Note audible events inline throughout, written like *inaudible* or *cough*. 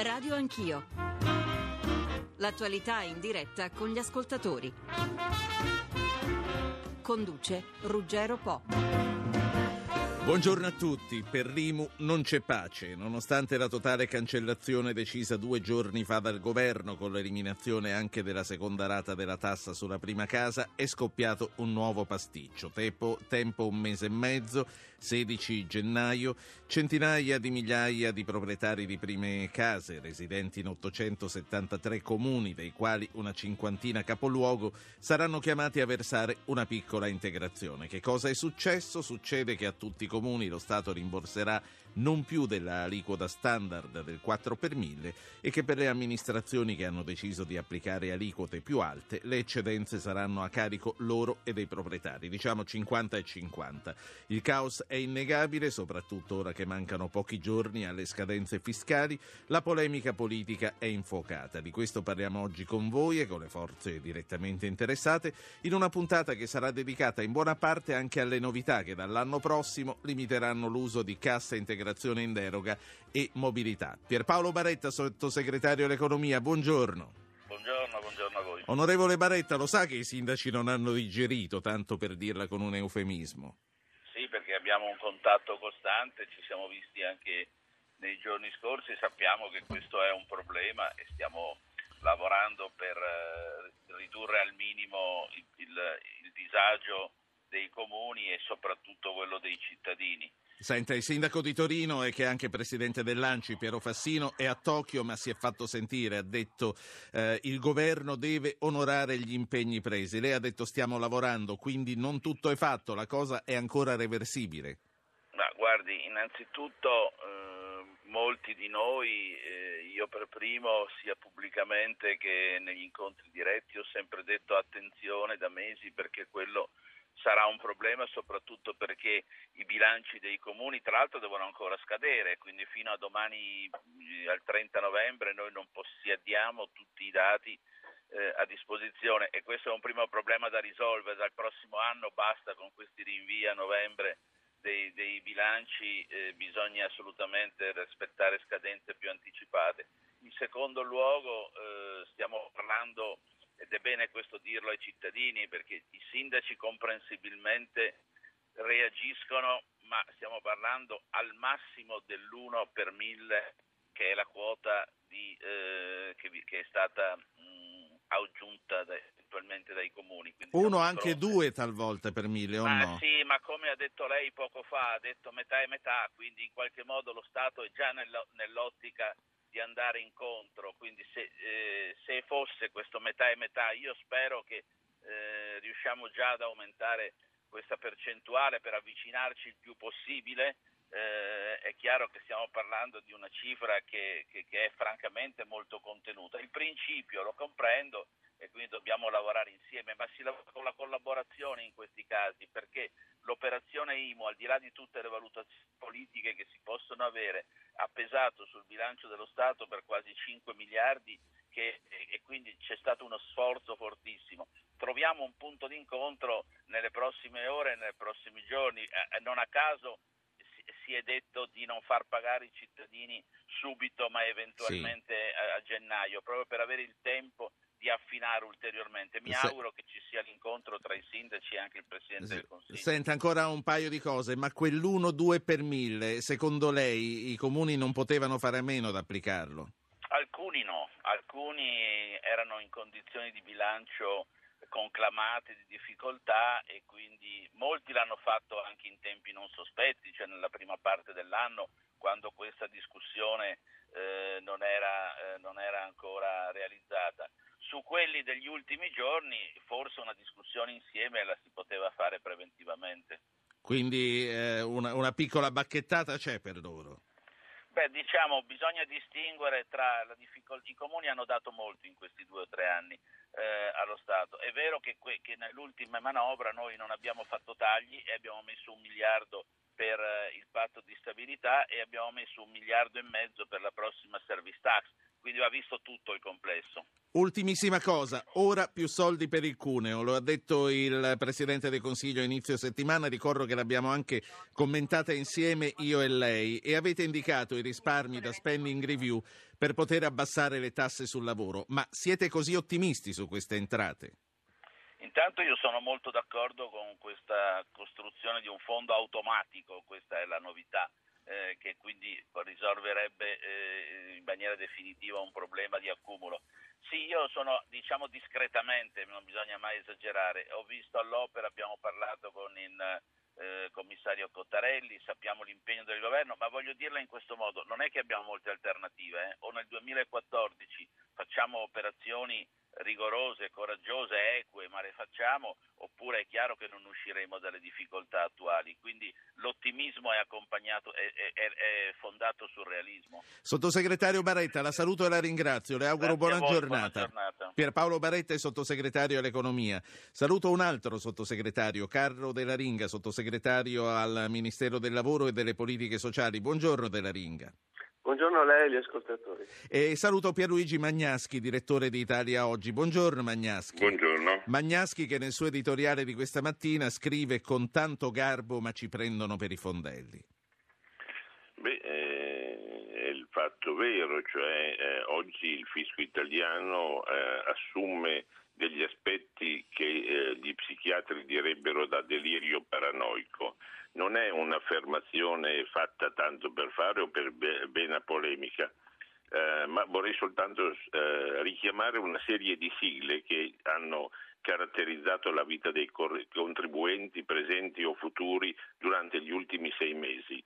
Radio Anch'io. L'attualità in diretta con gli ascoltatori. Conduce Ruggero Po. Buongiorno a tutti. Per Rimu non c'è pace. Nonostante la totale cancellazione decisa due giorni fa dal governo con l'eliminazione anche della seconda rata della tassa sulla prima casa, è scoppiato un nuovo pasticcio. Tempo, tempo un mese e mezzo, 16 gennaio, centinaia di migliaia di proprietari di prime case, residenti in 873 comuni, dei quali una cinquantina capoluogo, saranno chiamati a versare una piccola integrazione. Che cosa è successo? Succede che a tutti i comuni lo Stato rimborserà non più dell'aliquota standard del 4 per 1000 e che per le amministrazioni che hanno deciso di applicare aliquote più alte le eccedenze saranno a carico loro e dei proprietari, diciamo 50 e 50. Il caos è innegabile, soprattutto ora che mancano pochi giorni alle scadenze fiscali, la polemica politica è infuocata. Di questo parliamo oggi con voi e con le forze direttamente interessate in una puntata che sarà dedicata in buona parte anche alle novità che dall'anno prossimo limiteranno l'uso di cassa integrazione in deroga e mobilità. Pierpaolo Baretta, sottosegretario all'economia, buongiorno. Buongiorno, buongiorno a voi. Onorevole Baretta, lo sa che i sindaci non hanno digerito, tanto per dirla con un eufemismo? Sì, perché abbiamo un contatto costante, ci siamo visti anche nei giorni scorsi, sappiamo che questo è un problema e stiamo lavorando per eh, ridurre al minimo il, il, il disagio dei comuni e soprattutto quello dei cittadini. Senta, il sindaco di Torino e che è anche presidente dell'Anci, Piero Fassino, è a Tokyo ma si è fatto sentire, ha detto eh, il governo deve onorare gli impegni presi. Lei ha detto stiamo lavorando, quindi non tutto è fatto, la cosa è ancora reversibile. Ma guardi, innanzitutto eh, molti di noi, eh, io per primo, sia pubblicamente che negli incontri diretti, ho sempre detto attenzione da mesi perché quello sarà un problema soprattutto perché i bilanci dei comuni tra l'altro devono ancora scadere, quindi fino a domani eh, al 30 novembre noi non possiediamo tutti i dati eh, a disposizione e questo è un primo problema da risolvere, dal prossimo anno basta con questi rinvii a novembre dei, dei bilanci, eh, bisogna assolutamente rispettare scadenze più anticipate. In secondo luogo eh, stiamo parlando ed è bene questo dirlo ai cittadini perché i sindaci comprensibilmente reagiscono, ma stiamo parlando al massimo dell'1 per mille che è la quota di, eh, che, che, è stata mh, aggiunta da, eventualmente dai comuni. Uno anche pronti. due talvolta per mille o ma no? Sì, ma come ha detto lei poco fa, ha detto metà e metà, quindi in qualche modo lo Stato è già nell'ottica di andare incontro, quindi se, eh, se, fosse questo metà e metà, io spero che eh, riusciamo già ad aumentare questa percentuale per avvicinarci il più possibile. Eh, è chiaro che stiamo parlando di una cifra che, che, che è francamente molto contenuta. Il principio lo comprendo e quindi dobbiamo lavorare insieme, ma si lavora con la collaborazione in questi casi perché l'operazione IMO, al di là di tutte le valutazioni politiche che si possono avere, ha pesato sul bilancio dello Stato per quasi 5 miliardi che, e quindi c'è stato uno sforzo fortissimo. Troviamo un punto d'incontro nelle prossime ore nei prossimi giorni. Eh, non a caso si è detto di non far pagare i cittadini subito ma eventualmente sì. a, a gennaio, proprio per avere il tempo di affinare ulteriormente. Mi Se... auguro che ci sia l'incontro tra i sindaci e anche il Presidente Se... del Consiglio. Senta ancora un paio di cose, ma quell'1-2 per mille, secondo lei i comuni non potevano fare a meno ad applicarlo? Alcuni no, alcuni erano in condizioni di bilancio conclamate di difficoltà e quindi molti l'hanno fatto anche in tempi non sospetti, cioè nella prima parte dell'anno quando questa discussione eh, non, era, eh, non era ancora realizzata. Su quelli degli ultimi giorni forse una discussione insieme la si poteva fare preventivamente. Quindi eh, una, una, piccola bacchettata c'è per loro? Beh, diciamo, bisogna distinguere tra la difficoltà. I comuni hanno dato molto in questi due o tre anni eh, allo Stato. È vero che, que- che, nell'ultima manovra noi non abbiamo fatto tagli e abbiamo messo un miliardo per eh, il patto di stabilità e abbiamo messo un miliardo e mezzo per la prossima service tax quindi va visto tutto il complesso. Ultimissima cosa, ora più soldi per il Cuneo, lo ha detto il Presidente del Consiglio a inizio settimana, ricordo che l'abbiamo anche commentata insieme io e lei e avete indicato i risparmi da spending review per poter abbassare le tasse sul lavoro, ma siete così ottimisti su queste entrate? Intanto io sono molto d'accordo con questa costruzione di un fondo automatico, questa è la novità eh, che quindi risolverebbe eh, in maniera definitiva un problema di accumulo. Sì, io sono, diciamo discretamente, non bisogna mai esagerare, ho visto all'opera, abbiamo parlato con il eh, commissario Cottarelli, sappiamo l'impegno del governo, ma voglio dirla in questo modo, non è che abbiamo molte alternative, eh? o nel 2014 facciamo operazioni rigorose, coraggiose, eque, ma le facciamo, oppure è chiaro che non usciremo dalle difficoltà attuali. Quindi l'ottimismo è accompagnato, è, è, è fondato sul realismo. Sottosegretario Baretta, la saluto e la ringrazio, le auguro buona, voi, giornata. buona giornata. Pierpaolo Baretta è sottosegretario all'economia. Saluto un altro sottosegretario, Carlo Della Ringa, sottosegretario al Ministero del Lavoro e delle Politiche Sociali. Buongiorno Della Ringa. Buongiorno a lei e agli ascoltatori. E saluto Pierluigi Magnaschi, direttore di Italia Oggi. Buongiorno Magnaschi. Buongiorno. Magnaschi che nel suo editoriale di questa mattina scrive con tanto garbo ma ci prendono per i fondelli. Beh, eh, è il fatto vero, cioè eh, oggi il fisco italiano eh, assume degli aspetti che eh, gli psichiatri direbbero da delirio paranoico non è un'affermazione fatta tanto per fare o per vena polemica, eh, ma vorrei soltanto eh, richiamare una serie di sigle che hanno caratterizzato la vita dei contribuenti presenti o futuri durante gli ultimi sei mesi.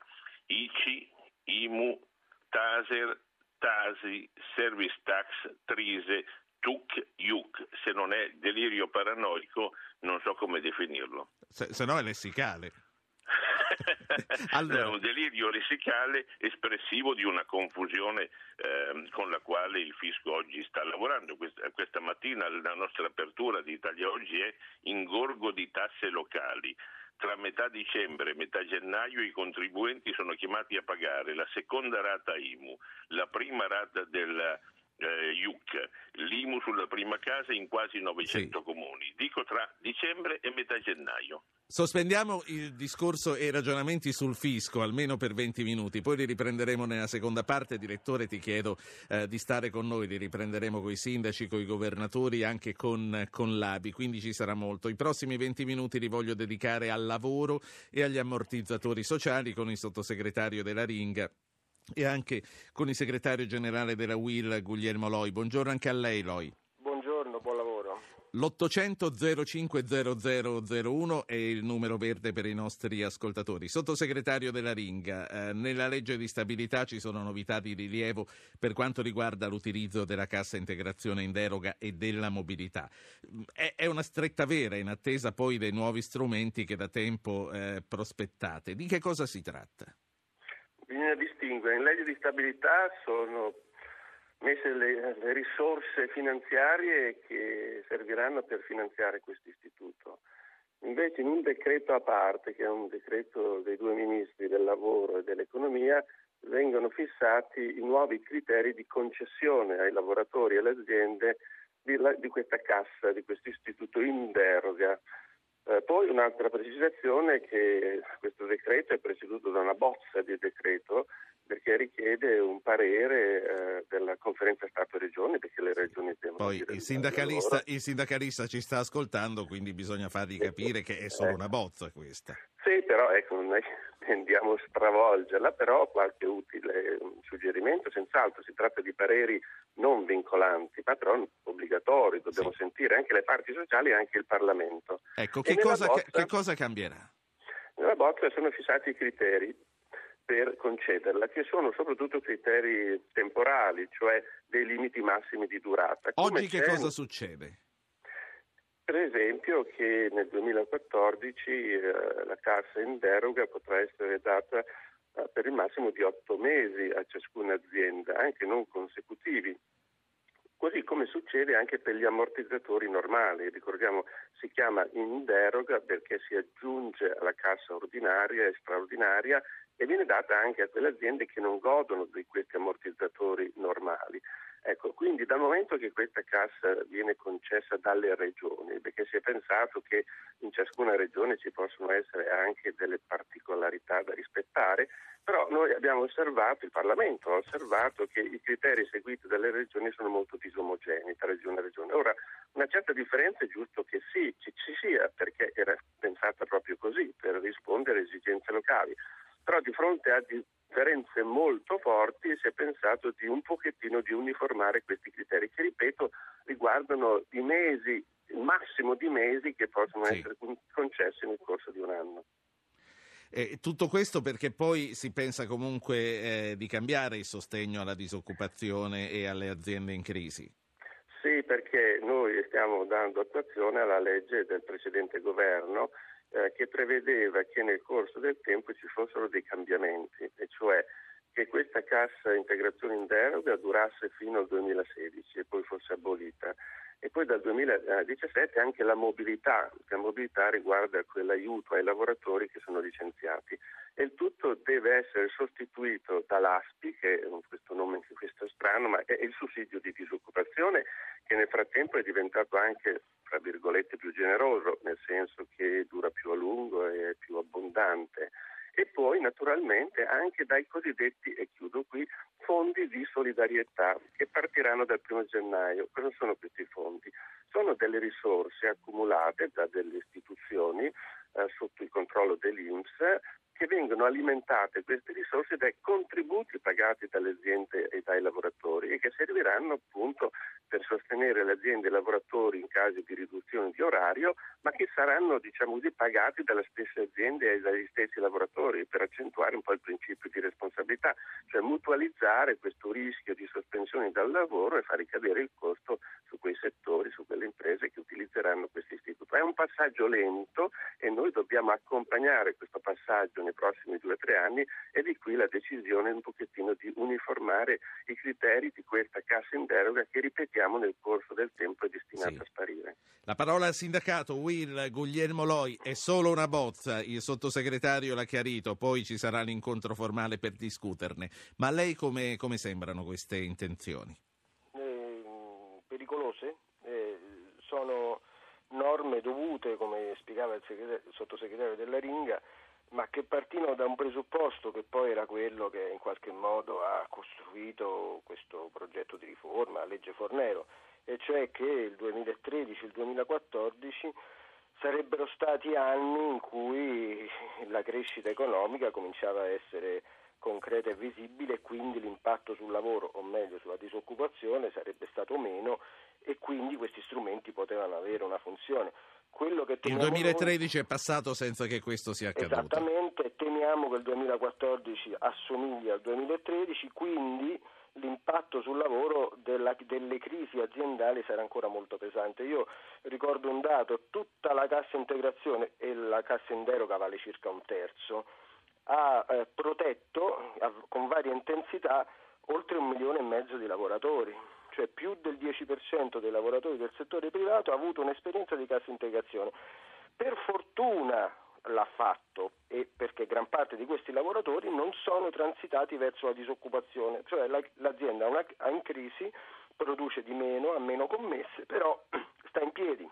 ICI, IMU, TASER, TASI, Service Tax, TRISE, TUC, IUC. Se non è delirio paranoico non so come definirlo. Se, se no è lessicale. *laughs* allora. È un delirio lessicale espressivo di una confusione eh, con la quale il fisco oggi sta lavorando. Questa, questa mattina la nostra apertura di Italia Oggi è ingorgo di tasse locali. Tra metà dicembre e metà gennaio i contribuenti sono chiamati a pagare la seconda rata IMU, la prima rata del eh, IUC, l'IMU sulla prima casa in quasi 900 sì. comuni. Dico tra dicembre e metà gennaio. Sospendiamo il discorso e i ragionamenti sul fisco, almeno per 20 minuti, poi li riprenderemo nella seconda parte. Direttore, ti chiedo eh, di stare con noi, li riprenderemo con i sindaci, con i governatori, anche con, con l'ABI, quindi ci sarà molto. I prossimi 20 minuti li voglio dedicare al lavoro e agli ammortizzatori sociali con il sottosegretario della Ringa e anche con il segretario generale della UIL Guglielmo Loi. Buongiorno anche a lei Loi. Buongiorno, buon lavoro. L'800 050001 è il numero verde per i nostri ascoltatori. Sottosegretario della Ringa, eh, nella legge di stabilità ci sono novità di rilievo per quanto riguarda l'utilizzo della cassa integrazione in deroga e della mobilità. È, è una stretta vera in attesa poi dei nuovi strumenti che da tempo eh, prospettate. Di che cosa si tratta? Bisogna distinguere, in legge di stabilità sono messe le, le, risorse finanziarie che serviranno per finanziare questo istituto. Invece in un decreto a parte, che è un decreto dei due ministri del lavoro e dell'economia, vengono fissati i nuovi criteri di concessione ai lavoratori e alle aziende di, la, di questa cassa, di questo istituto in deroga. Eh, poi un'altra precisazione è che questo decreto è preceduto da una bozza di decreto perché richiede un parere eh, della conferenza Stato-Regioni perché le regioni devono... Poi il sindacalista, il sindacalista, ci sta ascoltando quindi bisogna fargli capire che è solo una bozza questa. Sì, però ecco, noi tendiamo *laughs* a stravolgerla, però qualche utile suggerimento senz'altro, si tratta di pareri non vincolanti, ma però obbligatori, dobbiamo sì. sentire anche le parti sociali e anche il Parlamento. Ecco, che cosa, bozza, che cosa cambierà? Nella bozza sono fissati i criteri per concederla, che sono soprattutto criteri temporali, cioè dei limiti massimi di durata. Oggi che cosa succede? Per esempio che nel 2014 eh, la cassa in deroga potrà essere data eh, per il massimo di otto mesi a ciascuna azienda, anche non consecutivi. Così come succede anche per gli ammortizzatori normali, ricordiamo si chiama in deroga perché si aggiunge alla cassa ordinaria e straordinaria e viene data anche a quelle aziende che non godono di questi ammortizzatori normali. Ecco, quindi dal momento che questa cassa viene concessa dalle regioni, perché si è pensato che in ciascuna regione ci possono essere anche delle particolarità da rispettare, però noi abbiamo osservato, il Parlamento ha osservato che i criteri seguiti dalle regioni sono molto disomogenei tra regione e regione. Ora, una certa differenza è giusto che sì, ci, ci sia, perché era pensata proprio così, per rispondere a esigenze locali, però di fronte a differenze molto forti si è pensato di un pochettino di uniformare questi criteri che ripeto riguardano i mesi, il massimo di mesi che possono sì. essere concessi nel corso di un anno. Eh, tutto questo perché poi si pensa comunque eh, di cambiare il sostegno alla disoccupazione e alle aziende in crisi. Sì, perché noi stiamo dando attuazione alla legge del precedente governo eh, che prevedeva che nel corso del tempo ci fossero dei cambiamenti, e cioè che questa cassa integrazione in deroga durasse fino al 2016 e poi fosse abolita. E poi dal 2017 anche la mobilità, la mobilità riguarda quell'aiuto ai lavoratori che sono licenziati. E il tutto deve essere sostituito dall'ASPI, che è questo nome che questo strano, ma è il sussidio di disoccupazione che nel frattempo è diventato anche, tra virgolette, più generoso, nel senso che dura più a lungo e è più abbondante e poi naturalmente anche dai cosiddetti, e chiudo qui, fondi di solidarietà che partiranno dal primo gennaio. Cosa sono questi fondi? Sono delle risorse accumulate da delle istituzioni eh, sotto il controllo dell'Inps che vengono alimentate queste risorse dai contributi pagati dalle aziende e dai lavoratori e che serviranno appunto per sostenere le aziende e i lavoratori in caso di riduzione di orario, ma che saranno diciamo così, pagati dalle stesse aziende e dagli stessi lavoratori per accentuare un po' il principio di responsabilità, cioè mutualizzare questo rischio di sospensione dal lavoro e far ricadere il costo su quei settori, su quelle imprese che utilizzeranno questo istituto. È un passaggio lento e noi dobbiamo accompagnare questo passaggio nei prossimi due o tre anni e di qui la decisione un pochettino di uniformare i criteri di questa cassa in deroga che ripetiamo nel corso del tempo è destinata sì. a sparire. La parola al sindacato, Will Guglielmo Loi, è solo una bozza, il sottosegretario l'ha chiarito, poi ci sarà l'incontro formale per discuterne. Ma a lei come, come sembrano queste intenzioni? Eh, pericolose, eh, sono norme dovute, come spiegava il, il sottosegretario della Ringa, ma che partivano da un presupposto che poi era quello che in qualche modo ha costruito questo progetto di riforma, la legge Fornero, e cioè che il 2013 e il 2014 sarebbero stati anni in cui la crescita economica cominciava a essere concreta e visibile e quindi l'impatto sul lavoro, o meglio sulla disoccupazione, sarebbe stato meno e quindi questi strumenti potevano avere una funzione. il 2013 noi... è passato senza che questo sia accaduto. Esattamente, temiamo che il 2014 assomigli al 2013, quindi l'impatto sul lavoro della, delle crisi aziendali sarà ancora molto pesante. Io ricordo un dato, tutta la cassa integrazione e la cassa in deroga vale circa un terzo, ha eh, protetto a, con varia intensità oltre un milione e mezzo di lavoratori cioè più del 10% dei lavoratori del settore privato ha avuto un'esperienza di cassa integrazione. Per fortuna l'ha fatto e perché gran parte di questi lavoratori non sono transitati verso la disoccupazione, cioè la, l'azienda è in crisi, produce di meno, ha meno commesse, però *clears throat* sta in piedi.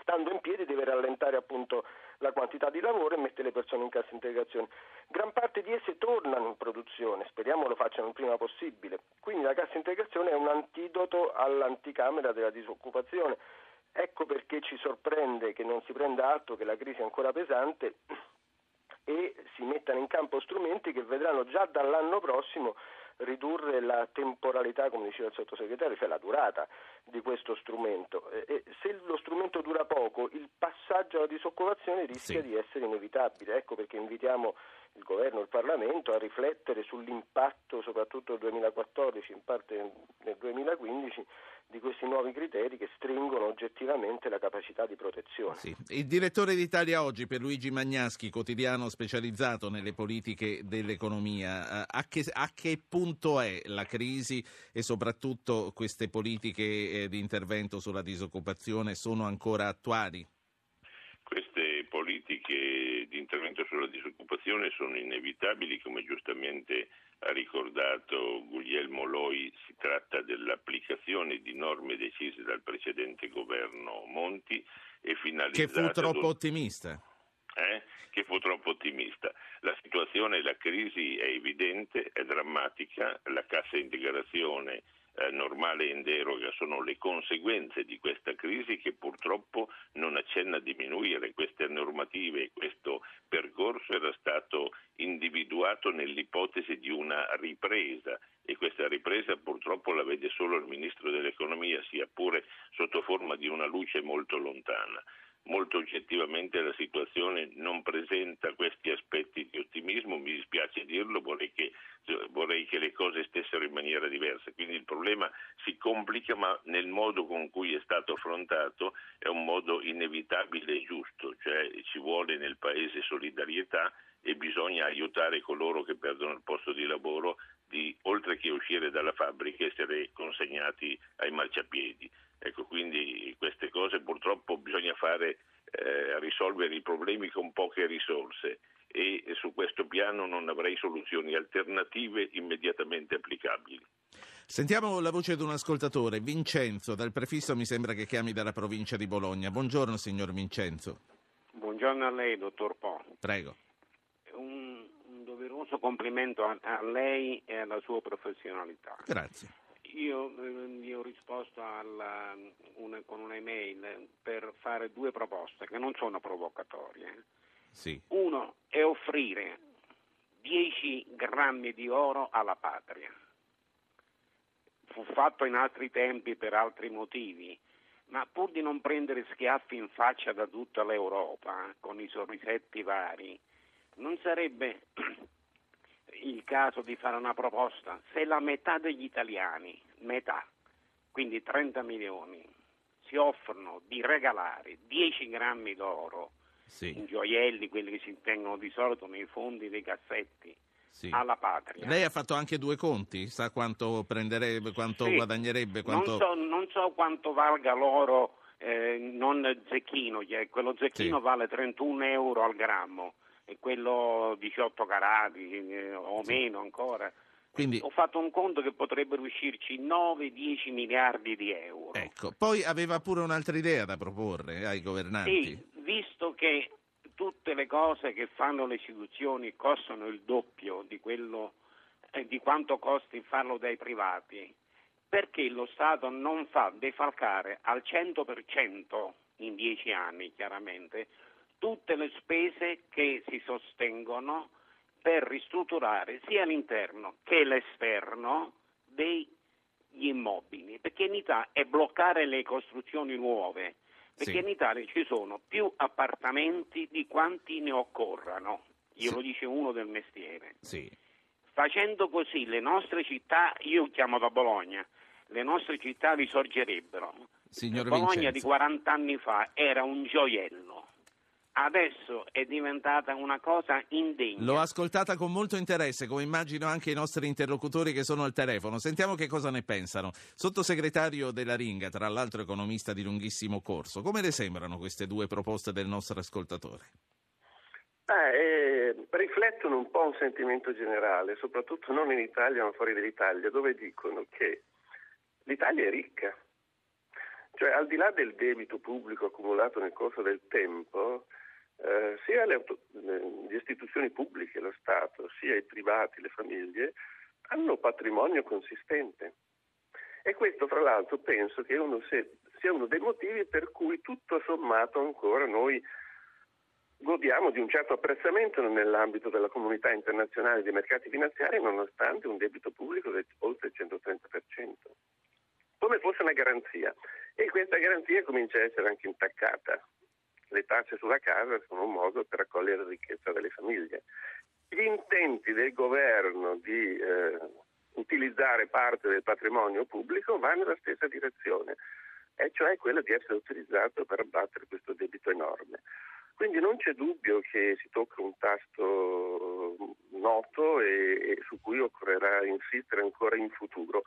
Stando in piedi deve rallentare appunto la quantità di lavoro e mette le persone in cassa integrazione. Gran parte di esse tornano in produzione, speriamo lo facciano il prima possibile. Quindi la cassa integrazione è un antidoto all'anticamera della disoccupazione. Ecco perché ci sorprende che non si prenda atto che la crisi è ancora pesante e si mettano in campo strumenti che vedranno già dall'anno prossimo ridurre la temporalità, come diceva il sottosegretario, cioè la durata di questo strumento. E se lo strumento dura poco, il passaggio alla disoccupazione rischia sì. di essere inevitabile. Ecco perché invitiamo il governo e il Parlamento a riflettere sull'impatto, soprattutto nel 2014, in parte nel 2015, di questi nuovi criteri che stringono oggettivamente la capacità di protezione. Sì. Il direttore d'Italia Oggi, per Luigi Magnaschi, quotidiano specializzato nelle politiche dell'economia, eh, a che, a che punto è la crisi e soprattutto queste politiche eh, di intervento sulla disoccupazione sono ancora attuali? Disoccupazione sono inevitabili, come giustamente ha ricordato Guglielmo Loi, si tratta dell'applicazione di norme decise dal precedente governo Monti e finalizzate... Che fu troppo ottimista. Eh? Che fu troppo ottimista. La situazione, la crisi è evidente, è drammatica, la cassa integrazione eh, normale e in deroga sono le conseguenze di questa crisi che purtroppo non accenna a diminuire. Queste normative e questo percorso era stato individuato nell'ipotesi di una ripresa e questa ripresa purtroppo la vede solo il Ministro dell'Economia, sia pure sotto forma di una luce molto lontana. Molto oggettivamente la situazione non presenta questi aspetti di ottimismo, mi dispiace dirlo, vorrei che, vorrei che, le cose stessero in maniera diversa, quindi il problema si complica ma nel modo con cui è stato affrontato è un modo inevitabile e giusto, cioè ci vuole nel Paese solidarietà e bisogna aiutare coloro che perdono il posto di lavoro di, oltre che uscire dalla fabbrica, essere consegnati ai marciapiedi. Ecco, quindi queste cose purtroppo bisogna fare, eh, risolvere i problemi con poche risorse e su questo piano non avrei soluzioni alternative immediatamente applicabili. Sentiamo la voce di un ascoltatore, Vincenzo, dal prefisso mi sembra che chiami dalla provincia di Bologna. Buongiorno signor Vincenzo. Buongiorno a lei, dottor Po. Prego. Un, un doveroso complimento a, a lei e alla sua professionalità. Grazie. Io gli eh, ho risposto alla, una, con un'email per fare due proposte che non sono provocatorie. Sì. Uno è offrire 10 grammi di oro alla patria. Fu fatto in altri tempi per altri motivi, ma pur di non prendere schiaffi in faccia da tutta l'Europa con i sorrisetti vari, non sarebbe *clears throat* il caso di fare una proposta, se la metà degli italiani, metà, quindi 30 milioni, si offrono di regalare 10 grammi d'oro sì. in gioielli, quelli che si tengono di solito nei fondi dei cassetti, sì. alla patria. Lei ha fatto anche due conti, sa quanto prenderebbe, quanto sì. guadagnerebbe? Quanto... Non, so, non, so, quanto valga l'oro eh, non zecchino, quello zecchino vale 31 euro al grammo e quello 18 carati eh, o sì. meno ancora. Quindi, Ho fatto un conto che potrebbero uscirci 9-10 miliardi di euro. Ecco, poi aveva pure un'altra idea da proporre ai governanti. Sì, visto che tutte le cose che fanno le istituzioni costano il doppio di, quello, eh, di quanto costi farlo dai privati, perché lo Stato non fa defalcare al 100% in 10 anni, chiaramente, tutte le spese che si sostengono per ristrutturare sia l'interno che l'esterno degli immobili, perché in Italia è bloccare le costruzioni nuove, perché sì. in Italia ci sono più appartamenti di quanti ne occorrano, io sì. dice uno del mestiere. Sì. Facendo così le nostre città, io chiamo da Bologna, le nostre città risorgerebbero. Signor Bologna Vincenzo. di 40 anni fa era un gioiello adesso è diventata una cosa indegna. L'ho ascoltata con molto interesse, come immagino anche i nostri interlocutori che sono al telefono. Sentiamo che cosa ne pensano. Sottosegretario della Ringa, tra l'altro economista di lunghissimo corso, come le sembrano queste due proposte del nostro ascoltatore? Eh, riflettono un po' un sentimento generale, soprattutto non in Italia ma fuori dall'Italia, dove dicono che l'Italia è ricca. Cioè, al di là del debito pubblico accumulato nel corso del tempo, eh, sia le, auto- le, istituzioni pubbliche, lo Stato, sia i privati, le famiglie, hanno patrimonio consistente. E questo, fra l'altro, penso che uno se, sia uno dei motivi per cui tutto sommato ancora noi godiamo di un certo apprezzamento nell'ambito della comunità internazionale dei mercati finanziari nonostante un debito pubblico di oltre il 130%, come fosse una garanzia. E questa garanzia comincia a essere anche intaccata le tasse sulla casa sono un modo per raccogliere la ricchezza delle famiglie. Gli intenti del governo di eh, utilizzare parte del patrimonio pubblico vanno nella stessa direzione, e cioè quella di essere utilizzato per abbattere questo debito enorme. Quindi non c'è dubbio che si tocca un tasto noto e, e su cui occorrerà insistere ancora in futuro.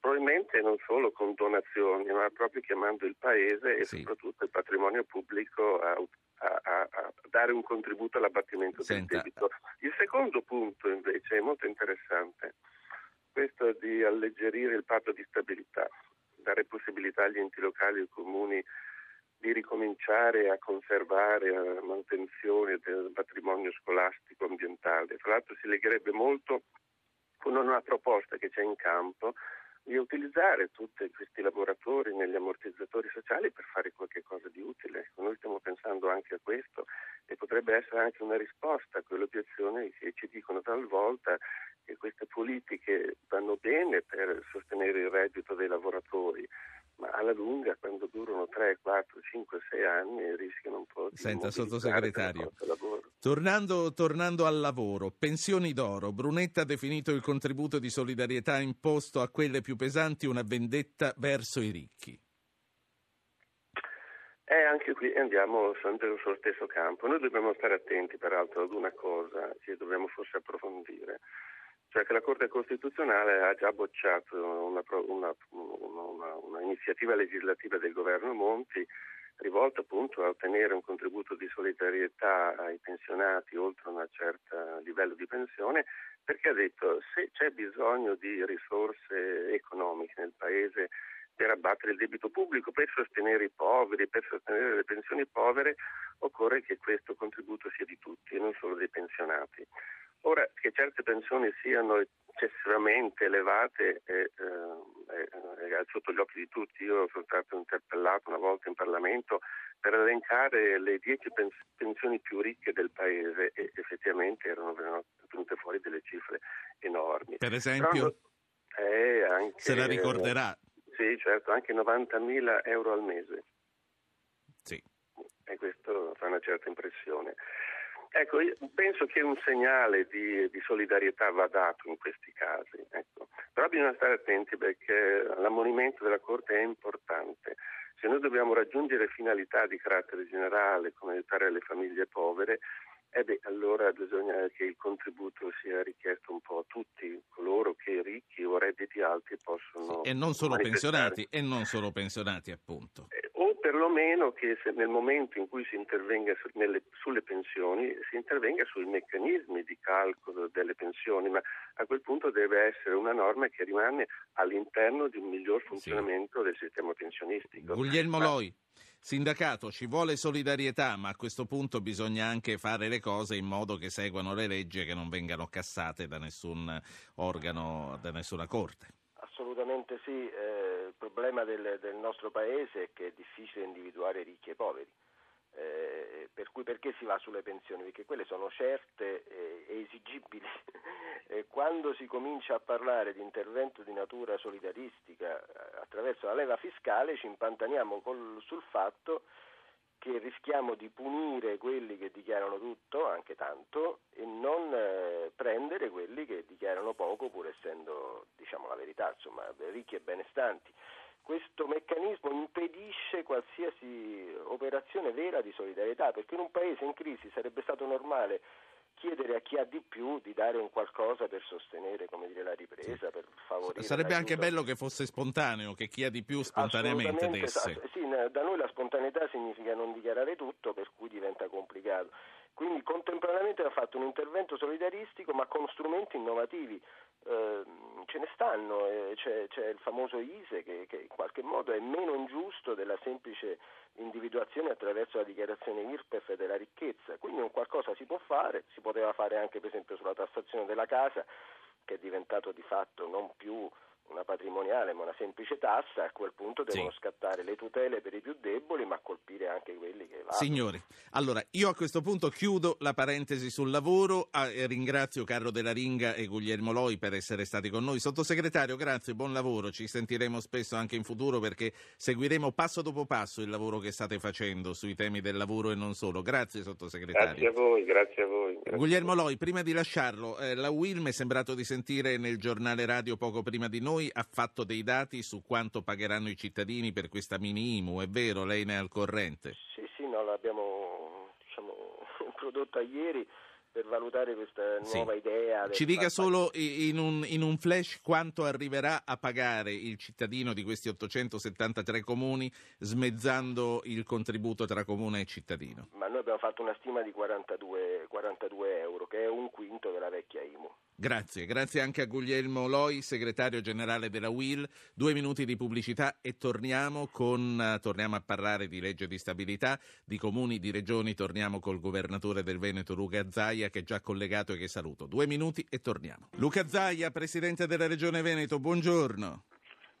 Probabilmente non solo con donazioni, ma proprio chiamando il paese e sì. soprattutto il patrimonio pubblico a, a, a, a, dare un contributo all'abbattimento Senta. del debito. Il secondo punto invece è molto interessante, questo di alleggerire il patto di stabilità, dare possibilità agli enti locali e ai comuni di ricominciare a conservare la manutenzione del patrimonio scolastico ambientale. Tra l'altro si legherebbe molto con una proposta che c'è in campo di utilizzare tutti questi lavoratori negli ammortizzatori sociali per fare qualche cosa di utile. Noi stiamo pensando anche a questo e potrebbe essere anche una risposta a quelle obiezioni che ci dicono talvolta che queste politiche vanno bene per sostenere il reddito dei lavoratori, ma alla lunga, quando durano 3, 4, 5, 6 anni, rischiano un po' di... Senta, sottosegretario, tornando, tornando al lavoro, pensioni d'oro, Brunetta ha definito il contributo di solidarietà imposto a quelle più pesanti una vendetta verso i ricchi. Eh, anche qui andiamo sempre sullo stesso campo. Noi dobbiamo stare attenti, peraltro, ad una cosa che dobbiamo forse approfondire cioè che la Corte Costituzionale ha già bocciato una, una, una, una, iniziativa legislativa del governo Monti rivolta appunto a ottenere un contributo di solidarietà ai pensionati oltre un certo livello di pensione, perché ha detto se c'è bisogno di risorse economiche nel Paese per abbattere il debito pubblico, per sostenere i poveri, per sostenere le pensioni povere, occorre che questo contributo sia di tutti e non solo dei pensionati. Ora, che certe pensioni siano eccessivamente elevate è, eh, è, è, sotto gli occhi di tutti. Io sono stato interpellato una volta in Parlamento per elencare le dieci pensioni più ricche del Paese e effettivamente erano venute fuori delle cifre enormi. Per esempio? Eh, anche, se la ricorderà. Sì, certo, anche 90.000 euro al mese. Sì. E questo fa una certa impressione. Ecco, penso che un segnale di, di, solidarietà va dato in questi casi, ecco. però bisogna stare attenti perché l'ammonimento della Corte è importante. Se noi dobbiamo raggiungere finalità di carattere generale come aiutare le famiglie povere, eh beh, allora bisogna che il contributo sia richiesto un po' a tutti coloro che ricchi o redditi alti possono. Sì, e non solo pensionati, e non solo pensionati, appunto. Eh, o perlomeno che nel momento in cui si intervenga su, nelle, sulle pensioni si intervenga sui meccanismi di calcolo delle pensioni, ma a quel punto deve essere una norma che rimane all'interno di un miglior funzionamento sì. del sistema pensionistico. Guglielmo ma... Loi. Sindacato, ci vuole solidarietà, ma a questo punto bisogna anche fare le cose in modo che seguano le leggi e che non vengano cassate da nessun organo, da nessuna corte. Assolutamente sì, eh, il problema del, del, nostro paese è che è difficile individuare ricchi e poveri. Eh, per cui perché si va sulle pensioni? Perché quelle sono certe e, e esigibili. *laughs* e quando si comincia a parlare di intervento di natura solidaristica eh, attraverso la leva fiscale ci impantaniamo col, sul fatto che rischiamo di punire quelli che dichiarano tutto, anche tanto, e non eh, prendere quelli che dichiarano poco, pur essendo, diciamo la verità, insomma, ricchi e benestanti questo meccanismo impedisce qualsiasi operazione vera di solidarietà, perché in un paese in crisi sarebbe stato normale chiedere a chi ha di più di dare un qualcosa per sostenere dire, la ripresa, per favorire. Sarebbe anche bello che fosse spontaneo, che chi ha di più spontaneamente desse. Sì, da noi la spontaneità significa non dichiarare tutto, per cui diventa complicato. Quindi contemporaneamente ha fatto un intervento solidaristico ma con strumenti innovativi. Eh, ce ne stanno, c'è, c'è, il famoso ISE che, che, in qualche modo è meno ingiusto della semplice individuazione attraverso la dichiarazione IRPEF della ricchezza, quindi un qualcosa si può fare, si poteva fare anche per esempio sulla tassazione della casa che è diventato di fatto non più una patrimoniale ma una semplice tassa, a quel punto devono sì. scattare le tutele per i più deboli ma colpire anche quelli che vanno. Signori, allora io a questo punto chiudo la parentesi sul lavoro, ah, ringrazio Carlo della Ringa e Guglielmo Loi per essere stati con noi. Sottosegretario, grazie, buon lavoro, ci sentiremo spesso anche in futuro perché seguiremo passo dopo passo il lavoro che state facendo sui temi del lavoro e non solo. Grazie Sottosegretario. Grazie a voi, grazie a voi. Grazie Guglielmo Loi, prima di lasciarlo, eh, la UIL mi è sembrato di sentire nel giornale radio poco prima di noi noi ha fatto dei dati su quanto pagheranno i cittadini per questa mini IMU, è vero? Lei ne è al corrente? Sì, sì, no, l'abbiamo diciamo, *laughs* prodotta ieri per valutare questa nuova Sì. idea. Ci dica solo in un, in un flash quanto arriverà a pagare il cittadino di questi 873 comuni smezzando il contributo tra comune e cittadino. Ma noi abbiamo fatto una stima di 42, 42 euro, che è un quinto della vecchia IMU. Grazie, grazie anche a Guglielmo Loi, segretario generale della UIL. Due minuti di pubblicità e torniamo, con, torniamo a parlare di legge di stabilità, di comuni, di regioni. Torniamo col governatore del Veneto Luca Zaia che è già collegato e che saluto. Due minuti e torniamo. Luca Zaia, presidente della regione Veneto, buongiorno.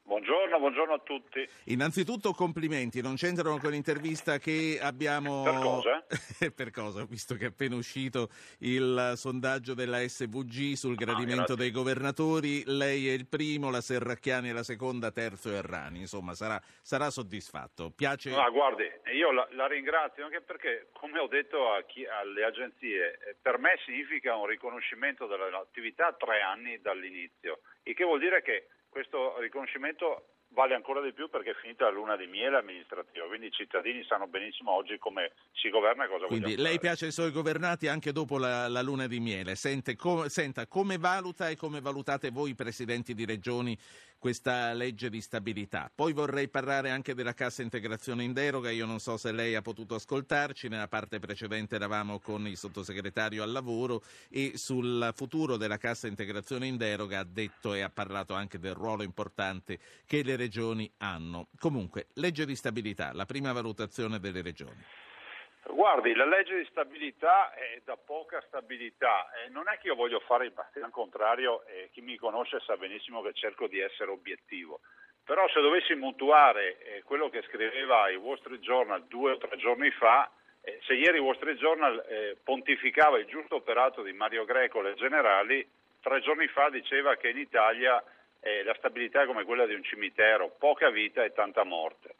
Buongiorno, buongiorno a tutti. Innanzitutto complimenti, non c'entrano con l'intervista che abbiamo... Per cosa? *laughs* per cosa? Visto che è appena uscito il sondaggio della SVG sul gradimento grazie. dei governatori, lei è il primo, la Serracchiani è la seconda, terzo Errani, insomma sarà, sarà soddisfatto. Piace... Ah, guardi, io la, la ringrazio anche perché, come ho detto a chi- alle agenzie, eh, per me significa un riconoscimento dell'attività a tre anni dall'inizio, il che vuol dire che questo riconoscimento vale ancora di più perché è finita la luna di miele amministrativa, quindi i cittadini sanno benissimo oggi come si governa e cosa Quindi lei fare. piace ai suoi governati anche dopo la, la luna di miele. Sente co- senta come valuta e come valutate voi, presidenti di regioni, questa legge di stabilità. Poi vorrei parlare anche della cassa integrazione in deroga. Io non so se lei ha potuto ascoltarci. Nella parte precedente eravamo con il sottosegretario al lavoro e sul futuro della cassa integrazione in deroga ha detto e ha parlato anche del ruolo importante che le regioni hanno. Comunque, legge di stabilità, la prima valutazione delle regioni. Guardi, la legge di stabilità è da poca stabilità, eh, non è che io voglio fare il bastian contrario e chi mi conosce sa benissimo che cerco di essere obiettivo, però se dovessi mutuare eh, quello che scriveva il Wall Street Journal due o tre giorni fa, eh, se ieri il Wall Street Journal eh, pontificava il giusto operato di Mario Greco alle generali, tre giorni fa diceva che in Italia eh, la stabilità è come quella di un cimitero, poca vita e tanta morte.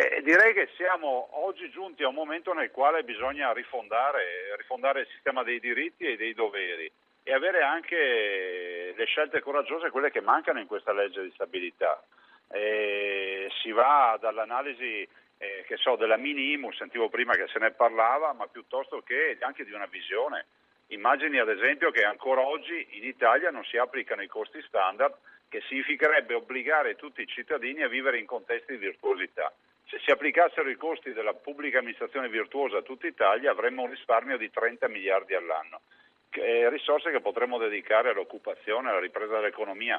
E direi che siamo oggi giunti a un momento nel quale bisogna rifondare, rifondare il sistema dei diritti e dei doveri e avere anche le scelte coraggiose, quelle che mancano in questa legge di stabilità. E si va dall'analisi eh, che so, della minimus, sentivo prima che se ne parlava, ma piuttosto che anche di una visione. Immagini ad esempio che ancora oggi in Italia non si applicano i costi standard, che significherebbe obbligare tutti i cittadini a vivere in contesti di virtuosità. Se si applicassero i costi della pubblica amministrazione virtuosa a tutta Italia avremmo un risparmio di 30 miliardi all'anno, che- eh, risorse che potremmo dedicare all'occupazione, alla ripresa dell'economia,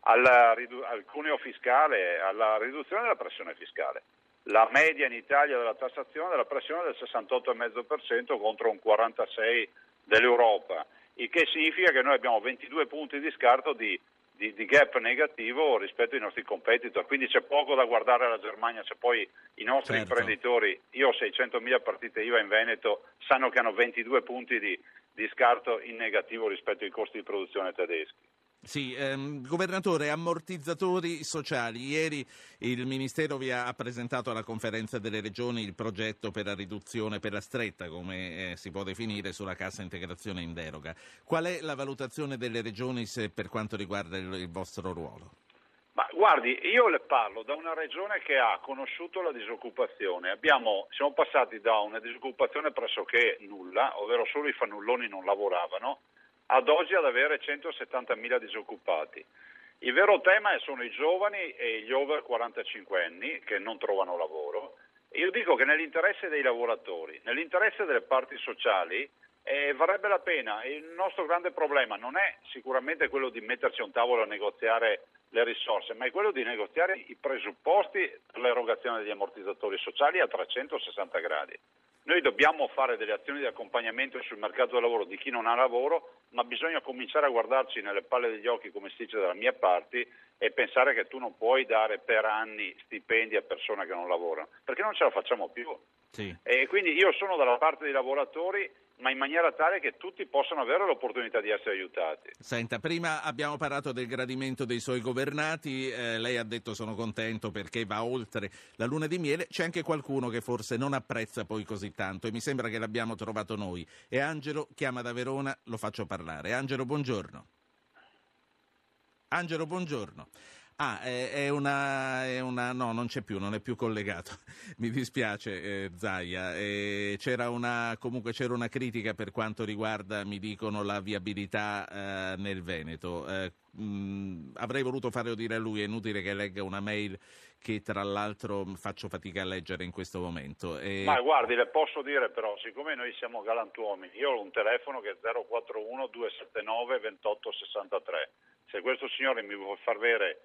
alla al cuneo fiscale, alla riduzione della pressione fiscale. La media in Italia della tassazione della pressione è del 68,5% contro un 46% dell'Europa, il che significa che noi abbiamo 22 punti di scarto di, di- di gap negativo rispetto ai nostri competitor, quindi c'è poco da guardare alla Germania, se poi i nostri Certo. imprenditori, io ho 600.000 partite IVA in Veneto, sanno che hanno 22 punti di, di scarto in negativo rispetto ai costi di produzione tedeschi. Sì, ehm, governatore, ammortizzatori sociali. Ieri il Ministero vi ha presentato alla conferenza delle regioni il progetto per la riduzione, per la stretta, come eh, si può definire, sulla cassa integrazione in deroga. Qual è la valutazione delle regioni se- per quanto riguarda il, il vostro ruolo? Ma guardi, io le parlo da una regione che ha conosciuto la disoccupazione. Abbiamo- siamo passati da una disoccupazione pressoché nulla, ovvero solo i fannulloni non lavoravano, ad oggi ad avere 170.000 disoccupati. Il vero tema sono i giovani e gli over 45 anni che non trovano lavoro. Io dico che nell'interesse dei lavoratori, nell'interesse delle parti sociali, eh, varrebbe la pena. Il nostro grande problema non è sicuramente quello di metterci a un tavolo a negoziare le risorse, ma è quello di negoziare i presupposti per l'erogazione degli ammortizzatori sociali a 360 gradi. Noi dobbiamo fare delle azioni di accompagnamento sul mercato del lavoro di chi non ha lavoro, ma bisogna cominciare a guardarci nelle palle degli occhi, come si dice dalla mia parte, e pensare che tu non puoi dare per anni stipendi a persone che non lavorano, perché non ce la facciamo più. Sì. E quindi io sono dalla parte dei lavoratori, ma in maniera tale che tutti possano avere l'opportunità di essere aiutati. Senta, prima abbiamo parlato del gradimento dei suoi governati, eh, lei ha detto sono contento perché va oltre la luna di miele, c'è anche qualcuno che forse non apprezza poi così tanto e mi sembra che l'abbiamo trovato noi. E Angelo chiama da Verona, lo faccio parlare. Angelo, buongiorno. Angelo, buongiorno. Ah, è, una, è, una, No, non c'è più, non è più collegato. *laughs* Mi dispiace, eh, Zaia. Eh, c'era una, comunque c'era una critica per quanto riguarda, mi dicono, la viabilità eh, nel Veneto. Eh, mh, avrei voluto fare udire a lui, è inutile che legga una mail che tra l'altro faccio fatica a leggere in questo momento. E... Ma guardi, le posso dire però, siccome noi siamo galantuomini, io ho un telefono che è 041 279 2863. Se questo signore mi vuole far avere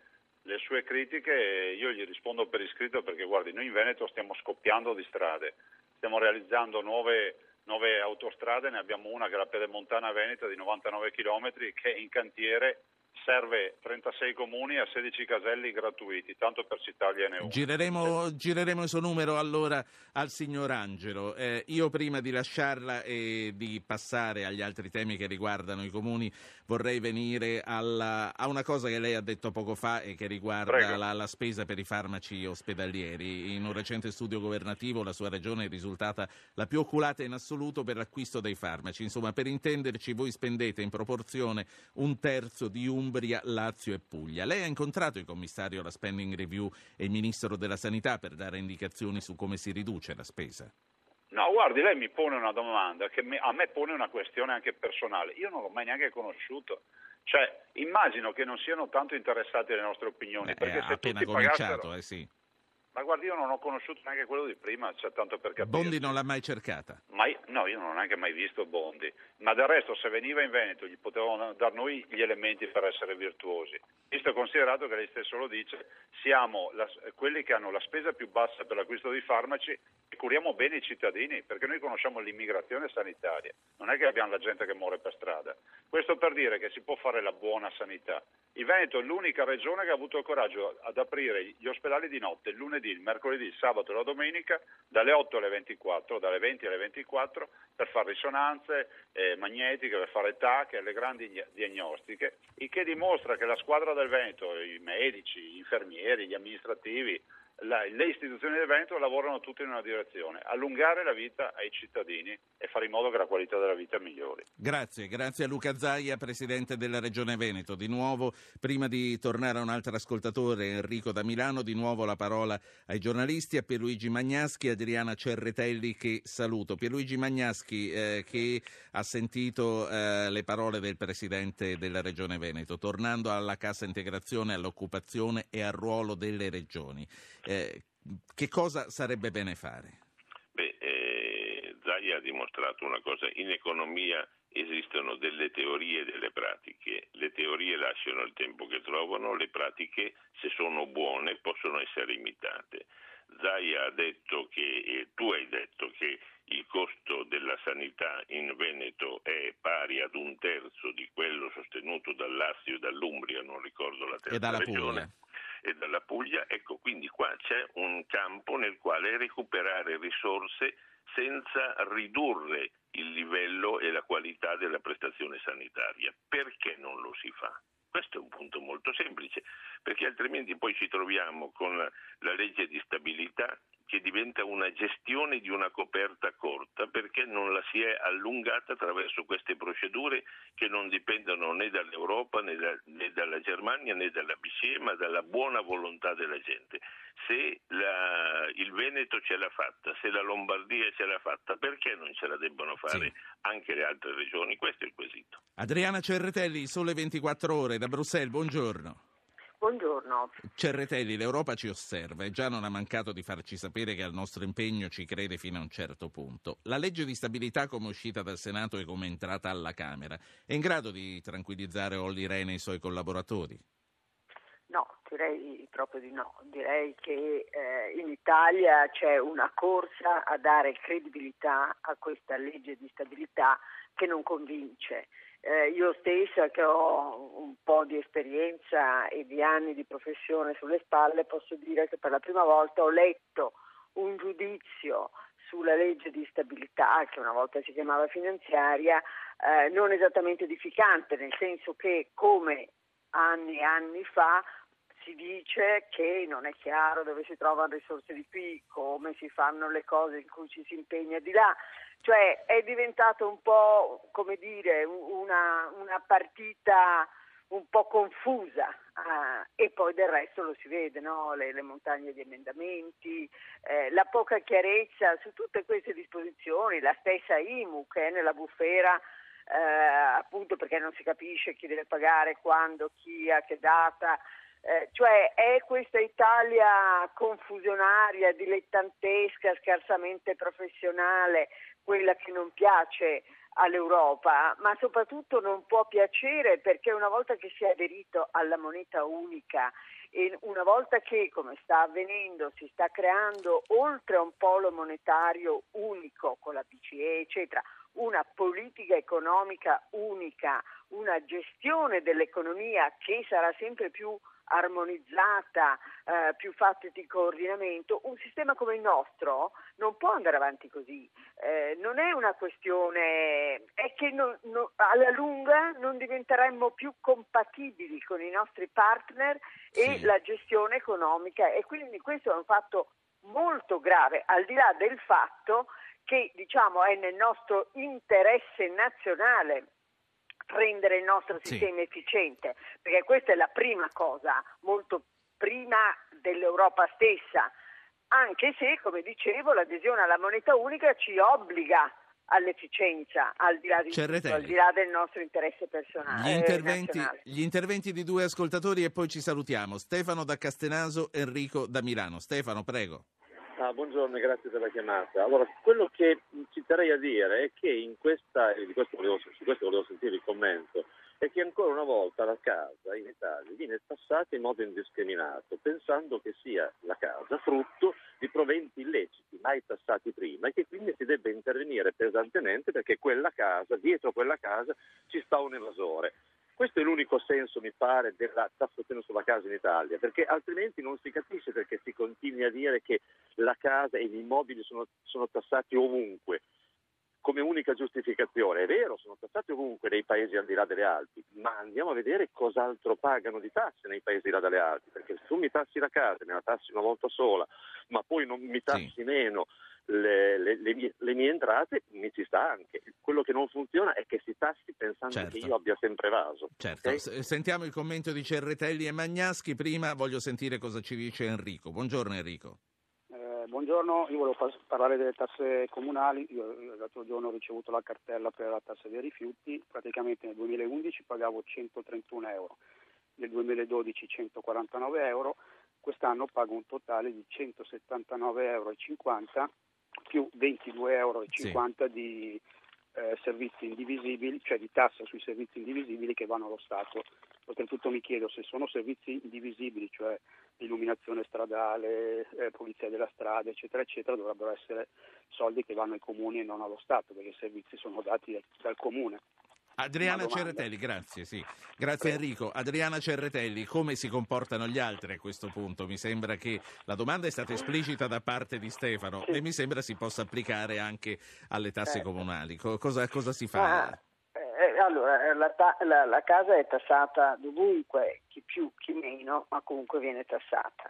le sue critiche io gli rispondo per iscritto perché guardi, noi in Veneto stiamo scoppiando di strade, stiamo realizzando nuove, nuove autostrade, ne abbiamo una che è la Pedemontana Veneta di 99 km che è in cantiere serve 36 comuni a 16 caselli gratuiti, tanto per citargliene uno. Gireremo, gireremo il suo numero allora al signor Angelo. Eh, io prima di lasciarla e di passare agli altri temi che riguardano i comuni vorrei venire alla, a una cosa che lei ha detto poco fa e che riguarda la, la, spesa per i farmaci ospedalieri. In un recente studio governativo la sua regione è risultata la più oculata in assoluto per l'acquisto dei farmaci. Insomma, per intenderci, voi spendete in proporzione un terzo di un Umbria, Lazio e Puglia. Lei ha incontrato il commissario alla spending review e il ministro della sanità per dare indicazioni su come si riduce la spesa? No, guardi, lei mi pone una domanda che a me pone una questione anche personale. Io non l'ho mai neanche conosciuto. Cioè, immagino che non siano tanto interessati alle nostre opinioni. Eh, perché se appena cominciato, pagassero... eh sì. Ma guardi, io non ho conosciuto neanche quello di prima, cioè, tanto per capire. Bondi non l'ha mai cercata? Mai, no, io non ho neanche mai visto Bondi. Ma del resto, se veniva in Veneto, gli potevano dar noi gli elementi per essere virtuosi. Visto e considerato che lei stesso lo dice, siamo la, quelli che hanno la spesa più bassa per l'acquisto di farmaci e curiamo bene i cittadini, perché noi conosciamo l'immigrazione sanitaria. Non è che abbiamo la gente che muore per strada. Questo per dire che si può fare la buona sanità. Il Veneto è l'unica regione che ha avuto il coraggio ad aprire gli ospedali di notte il lunedì, il mercoledì, il sabato e la domenica dalle 8 alle 24, dalle 20 alle 24 per fare risonanze eh, magnetiche, per fare TAC e le grandi diagnostiche, il che dimostra che la squadra del Veneto, i medici, gli infermieri, gli amministrativi, la, le istituzioni del Veneto lavorano tutte in una direzione, allungare la vita ai cittadini e fare in modo che la qualità della vita migliori. Grazie, grazie a Luca Zaia, Presidente della Regione Veneto. Di nuovo, prima di tornare a un altro ascoltatore, Enrico da Milano, di nuovo la parola ai giornalisti, a Pierluigi Magnaschi e Adriana Cerretelli che saluto. Pierluigi Magnaschi eh, che ha sentito eh, le parole del Presidente della Regione Veneto, tornando alla cassa integrazione, all'occupazione e al ruolo delle regioni. Eh, che cosa sarebbe bene fare? Beh, eh, Zaia ha dimostrato una cosa, in economia esistono delle teorie e delle pratiche, le teorie lasciano il tempo che trovano, le pratiche se sono buone possono essere imitate. Zaia ha detto che, eh, tu hai detto che il costo della sanità in Veneto è pari ad un terzo di quello sostenuto dal Lazio e dall'Umbria, non ricordo la terza e dalla regione. Puglia e dalla Puglia, ecco quindi qua c'è un campo nel quale recuperare risorse senza ridurre il livello e la qualità della prestazione sanitaria. Perché non lo si fa? Questo è un punto molto semplice, perché altrimenti poi ci troviamo con la legge di stabilità che diventa una gestione di una coperta corta perché non la si è allungata attraverso queste procedure che non dipendono né dall'Europa né, da, né dalla Germania né dalla BCE ma dalla buona volontà della gente. Se la, il Veneto ce l'ha fatta, se la Lombardia ce l'ha fatta, perché non ce la debbono fare sì. anche le altre regioni? Questo è il quesito. Adriana Cerretelli, Sole 24 ore da Bruxelles, buongiorno. Buongiorno. Cerretelli, l'Europa ci osserva e già non ha mancato di farci sapere che al nostro impegno ci crede fino a un certo punto. La legge di stabilità, come uscita dal Senato e come entrata alla Camera, è in grado di tranquillizzare Olli Rehn e i suoi collaboratori? No, direi proprio di no. Direi che eh, in Italia c'è una corsa a dare credibilità a questa legge di stabilità che non convince eh, io stessa che ho un po' di esperienza e di anni di professione sulle spalle posso dire che per la prima volta ho letto un giudizio sulla legge di stabilità, che una volta si chiamava finanziaria, eh, non esattamente edificante, nel senso che come anni e anni fa si dice che non è chiaro dove si trovano risorse di qui, come si fanno le cose in cui ci si impegna di là, cioè è diventato un po' come dire una, una partita un po' confusa ah, e poi del resto lo si vede, no? le, le, montagne di emendamenti, eh, la poca chiarezza su tutte queste disposizioni, la stessa IMU che è nella bufera eh, appunto perché non si capisce chi deve pagare, quando, chi, a che data. Eh, cioè è questa Italia confusionaria, dilettantesca, scarsamente professionale, quella che non piace all'Europa, ma soprattutto non può piacere perché una volta che si è aderito alla moneta unica e una volta che, come sta avvenendo, si sta creando oltre a un polo monetario unico con la BCE, eccetera, una politica economica unica, una gestione dell'economia che sarà sempre più armonizzata, eh, più fatta di coordinamento, un sistema come il nostro non può andare avanti così. Eh, non è una questione, è che non, non, alla lunga non diventeremmo più compatibili con i nostri partner e sì. la gestione economica e quindi questo è un fatto molto grave, al di là del fatto che diciamo, è nel nostro interesse nazionale rendere il nostro sistema sì. efficiente, perché questa è la prima cosa, molto prima dell'Europa stessa, anche se, come dicevo, l'adesione alla moneta unica ci obbliga all'efficienza, al di là, di tutto, al di là del nostro interesse personale. Gli interventi, gli interventi, di due ascoltatori e poi ci salutiamo. Stefano da Castenaso, Enrico da Milano. Stefano, prego. Ah, buongiorno grazie per la chiamata. Allora, quello che ci terrei a dire è che in questa, e questo volevo, su questo volevo sentire il commento, è che ancora una volta la casa in Italia viene tassata in modo indiscriminato, pensando che sia la casa frutto di proventi illeciti mai tassati prima e che quindi si debba intervenire pesantemente perché quella casa, dietro quella casa ci sta un evasore. Questo è l'unico senso, mi pare, della tassazione sulla casa in Italia, perché altrimenti non si capisce perché si continui a dire che la casa e gli immobili sono, sono tassati ovunque come unica giustificazione. È vero, sono tassati ovunque nei paesi al di là delle Alpi, ma andiamo a vedere cos'altro pagano di tasse nei paesi là delle Alpi, perché se tu mi tassi la casa, me la tassi una volta sola, ma poi non mi tassi sì. meno le, le, le, mie, le, mie, entrate, mi ci sta anche. Quello che non funziona è che si tassi pensando certo. che io abbia sempre evaso. Certo. Okay? Sentiamo il commento di Cerretelli e Magnaschi. Prima voglio sentire cosa ci dice Enrico. Buongiorno Enrico. Eh, buongiorno, io volevo parlare delle tasse comunali. Io l'altro giorno ho ricevuto la cartella per la tassa dei rifiuti. Praticamente nel 2011 pagavo 131 euro, nel 2012 149 euro quest'anno pago un totale di 179,50 euro più 22,50 euro sì. di eh, servizi indivisibili, cioè di tassa sui servizi indivisibili che vanno allo Stato. Oltretutto mi chiedo se sono servizi indivisibili, cioè illuminazione stradale, eh, pulizia della strada, eccetera, eccetera, dovrebbero essere soldi che vanno ai comuni e non allo Stato, perché i servizi sono dati dal comune. Adriana Cerretelli, grazie, sì. grazie Enrico. Adriana Cerretelli, come si comportano gli altri a questo punto? Mi sembra che la domanda è stata esplicita da parte di Stefano sì. e mi sembra si possa applicare anche alle tasse eh. comunali. Cosa, cosa, si fa? Ah, allora, eh, la, la, la, casa è tassata dovunque, chi più, chi meno, ma comunque viene tassata.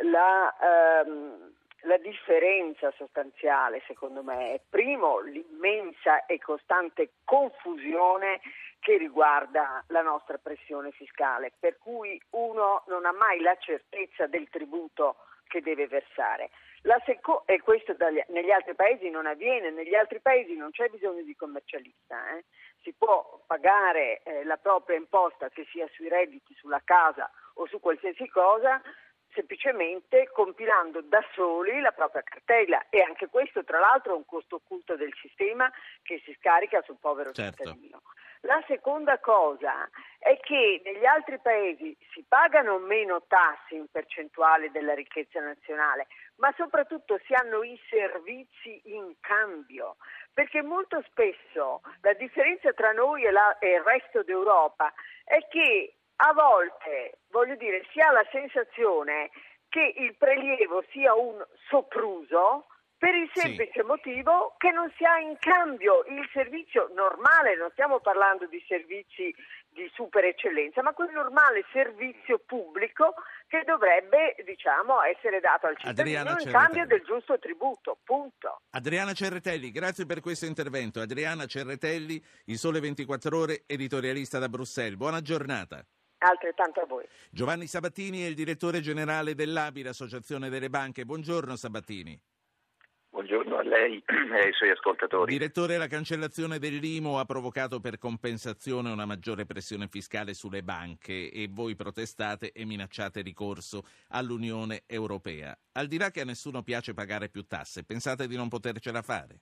La, ehm, la differenza sostanziale, secondo me, è primo l'immensa e costante confusione che riguarda la nostra pressione fiscale, per cui uno non ha mai la certezza del tributo che deve versare. Seco- e questo dagli- negli altri paesi non avviene, negli altri paesi non c'è bisogno di commercialista, eh? si può pagare eh, la propria imposta che sia sui redditi, sulla casa o su qualsiasi cosa semplicemente compilando da soli la propria cartella e anche questo tra l'altro è un costo occulto del sistema che si scarica sul povero certo. cittadino. La seconda cosa è che negli altri paesi si pagano meno tasse in percentuale della ricchezza nazionale, ma soprattutto si hanno i servizi in cambio, perché molto spesso la differenza tra noi e, la, e il resto d'Europa è che a volte, voglio dire, si ha la sensazione che il prelievo sia un sopruso per il semplice sì. motivo che non si ha in cambio il servizio normale, non stiamo parlando di servizi di super eccellenza, ma quel normale servizio pubblico che dovrebbe diciamo, essere dato al cittadino in cambio del giusto tributo. Punto. Adriana Cerretelli, grazie per questo intervento. Adriana Cerretelli, Il Sole 24 Ore, editorialista da Bruxelles. Buona giornata. Altrettanto a voi. Giovanni Sabattini è il direttore generale dell'ABI, l'Associazione delle Banche. Buongiorno Sabattini. Buongiorno a lei *clears throat* e ai suoi ascoltatori. Direttore, la cancellazione dell'IMU ha provocato per compensazione una maggiore pressione fiscale sulle banche e voi protestate e minacciate ricorso all'Unione Europea. Al di là che a nessuno piace pagare più tasse, pensate di non potercela fare?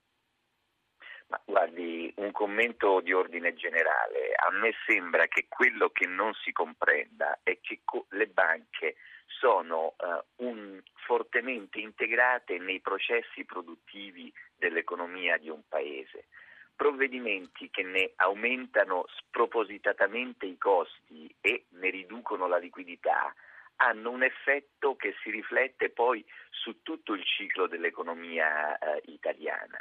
Ma guardi, un commento di ordine generale. A me sembra che quello che non si comprenda è che le banche sono uh, un, fortemente integrate nei processi produttivi dell'economia di un paese. Provvedimenti che ne aumentano spropositatamente i costi e ne riducono la liquidità hanno un effetto che si riflette poi su tutto il ciclo dell'economia eh, italiana.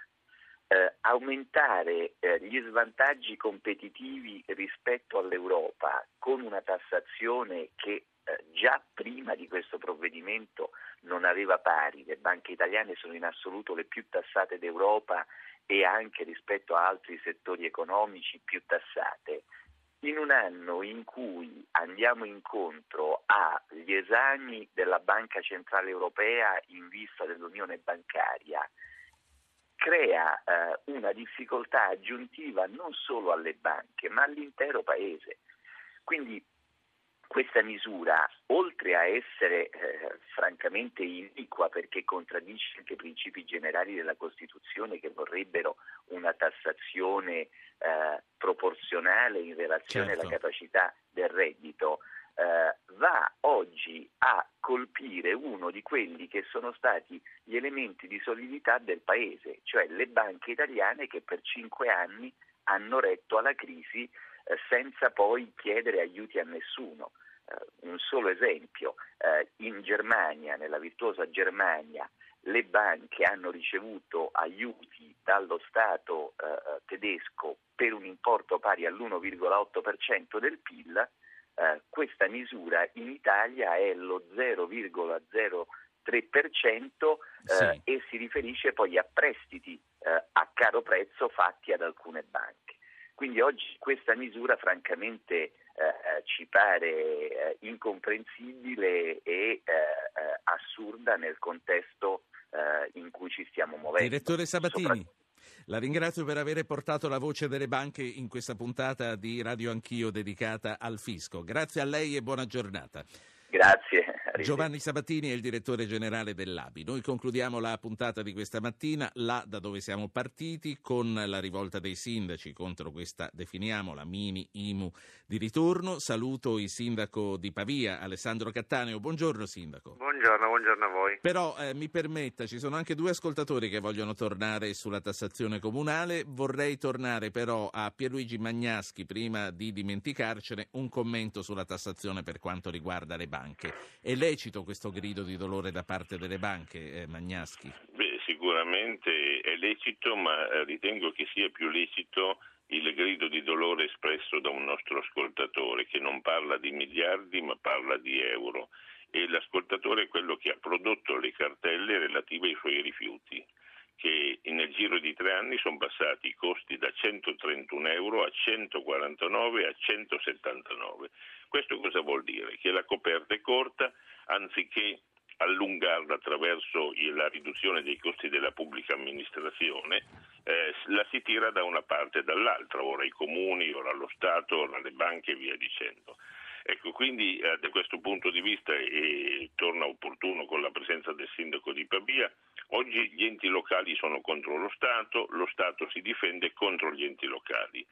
Eh, aumentare eh, gli svantaggi competitivi rispetto all'Europa con una tassazione che eh, già prima di questo provvedimento non aveva pari, le banche italiane sono in assoluto le più tassate d'Europa e anche rispetto a altri settori economici più tassate. In un anno in cui andiamo incontro agli esami della Banca Centrale Europea in vista dell'Unione bancaria, crea eh, una difficoltà aggiuntiva non solo alle banche ma all'intero Paese. Quindi questa misura, oltre a essere eh, francamente iniqua perché contraddice anche i principi generali della Costituzione che vorrebbero una tassazione eh, proporzionale in relazione certo. alla capacità del reddito, eh, va colpire uno di quelli che sono stati gli elementi di solidità del Paese, cioè le banche italiane che per cinque anni hanno retto alla crisi eh, senza poi chiedere aiuti a nessuno. Uh, un solo esempio, uh, in Germania, nella virtuosa Germania, le banche hanno ricevuto aiuti dallo Stato tedesco per un importo pari all'1,8% del PIL, questa misura in Italia è lo 0,03% sì. e si riferisce poi a prestiti a caro prezzo fatti ad alcune banche. Quindi oggi questa misura francamente eh, ci pare eh, incomprensibile e eh, eh assurda nel contesto eh, in cui ci stiamo muovendo. Direttore Sabatini. Sopra... La ringrazio per aver portato la voce delle banche in questa puntata di Radio Anch'io dedicata al fisco. Grazie a lei e buona giornata. Grazie. Giovanni Sabatini è il direttore generale dell'ABI. Noi concludiamo la puntata di questa mattina là da dove siamo partiti con la rivolta dei sindaci contro questa, definiamola, mini IMU di ritorno. Saluto il sindaco di Pavia, Alessandro Cattaneo. Buongiorno sindaco. Buongiorno, buongiorno a voi. Però eh, mi permetta, ci sono anche due ascoltatori che vogliono tornare sulla tassazione comunale. Vorrei tornare però a Pierluigi Magnaschi prima di dimenticarcene un commento sulla tassazione per quanto riguarda le banche. E lecito questo grido di dolore da parte delle banche, eh, Magnaschi? Beh, sicuramente è lecito, ma eh, ritengo che sia più lecito il grido di dolore espresso da un nostro ascoltatore che non parla di miliardi ma parla di euro e l'ascoltatore è quello che ha prodotto le cartelle relative ai suoi rifiuti che nel giro di tre anni sono passati i costi da 131 euro a 149 a 179. Questo cosa vuol dire? Che la coperta è corta, anziché allungarla attraverso la riduzione dei costi della pubblica amministrazione, eh, la si tira da una parte e dall'altra, ora i comuni, ora lo Stato, ora le banche e via dicendo. Ecco, quindi eh, da questo punto di vista, e torna opportuno con la presenza del sindaco di Pavia, oggi gli enti locali sono contro lo Stato, lo Stato si difende contro gli enti locali.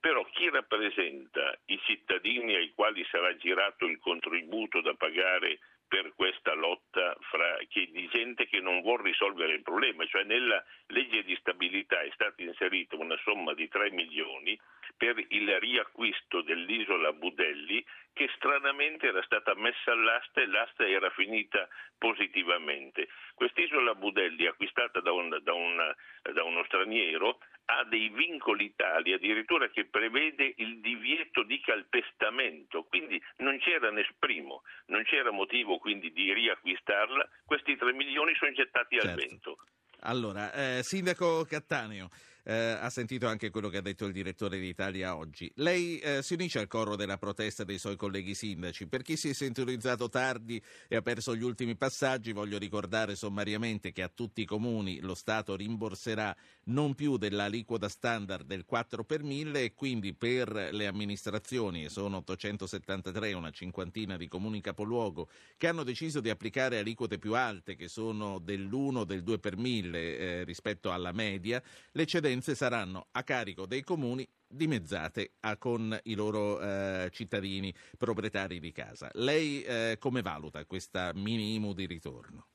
Però chi rappresenta i cittadini ai quali sarà girato il contributo da pagare per questa lotta fra, che, di gente che non vuole risolvere il problema, cioè nella legge di stabilità è stata inserita una somma di 3 milioni per il riacquisto dell'isola Budelli che stranamente era stata messa all'asta e l'asta era finita positivamente. Quest'isola Budelli acquistata da, un, da, un, da uno straniero ha dei vincoli tali addirittura che prevede il divieto di calpestamento, quindi non c'era nesprimo, non c'era motivo quindi di riacquistarla, questi 3 milioni sono gettati certo. al vento. Allora, eh, Sindaco Cattaneo, eh, ha sentito anche quello che ha detto il direttore di Italia oggi. Lei eh, si unisce al coro della protesta dei suoi colleghi sindaci. Per chi si è sintonizzato tardi e ha perso gli ultimi passaggi, voglio ricordare sommariamente che a tutti i comuni lo Stato rimborserà non più dell'aliquota standard del 4 per 1000 e quindi per le amministrazioni, e sono 873, una cinquantina di comuni capoluogo, che hanno deciso di applicare aliquote più alte, che sono dell'1 del 2 per 1000 eh, rispetto alla media, le eccedenze saranno a carico dei comuni dimezzate a, con i loro eh, cittadini proprietari di casa. Lei eh, come valuta questa minimo di ritorno?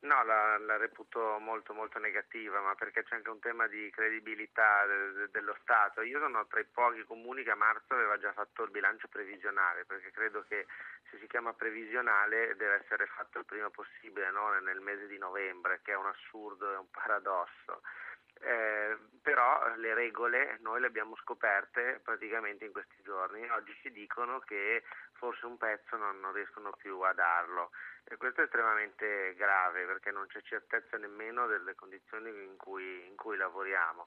No, la, la, reputo molto molto negativa, ma perché c'è anche un tema di credibilità de, de, dello Stato. Io sono tra i pochi comuni che a marzo aveva già fatto il bilancio previsionale, perché credo che se si chiama previsionale deve essere fatto il prima possibile, no? nel mese di novembre, che è un assurdo, è un paradosso. Eh, però le regole noi le abbiamo scoperte praticamente in questi giorni. Oggi ci dicono che forse un pezzo non, non riescono più a darlo e questo è estremamente grave perché non c'è certezza nemmeno delle condizioni in cui, in cui lavoriamo.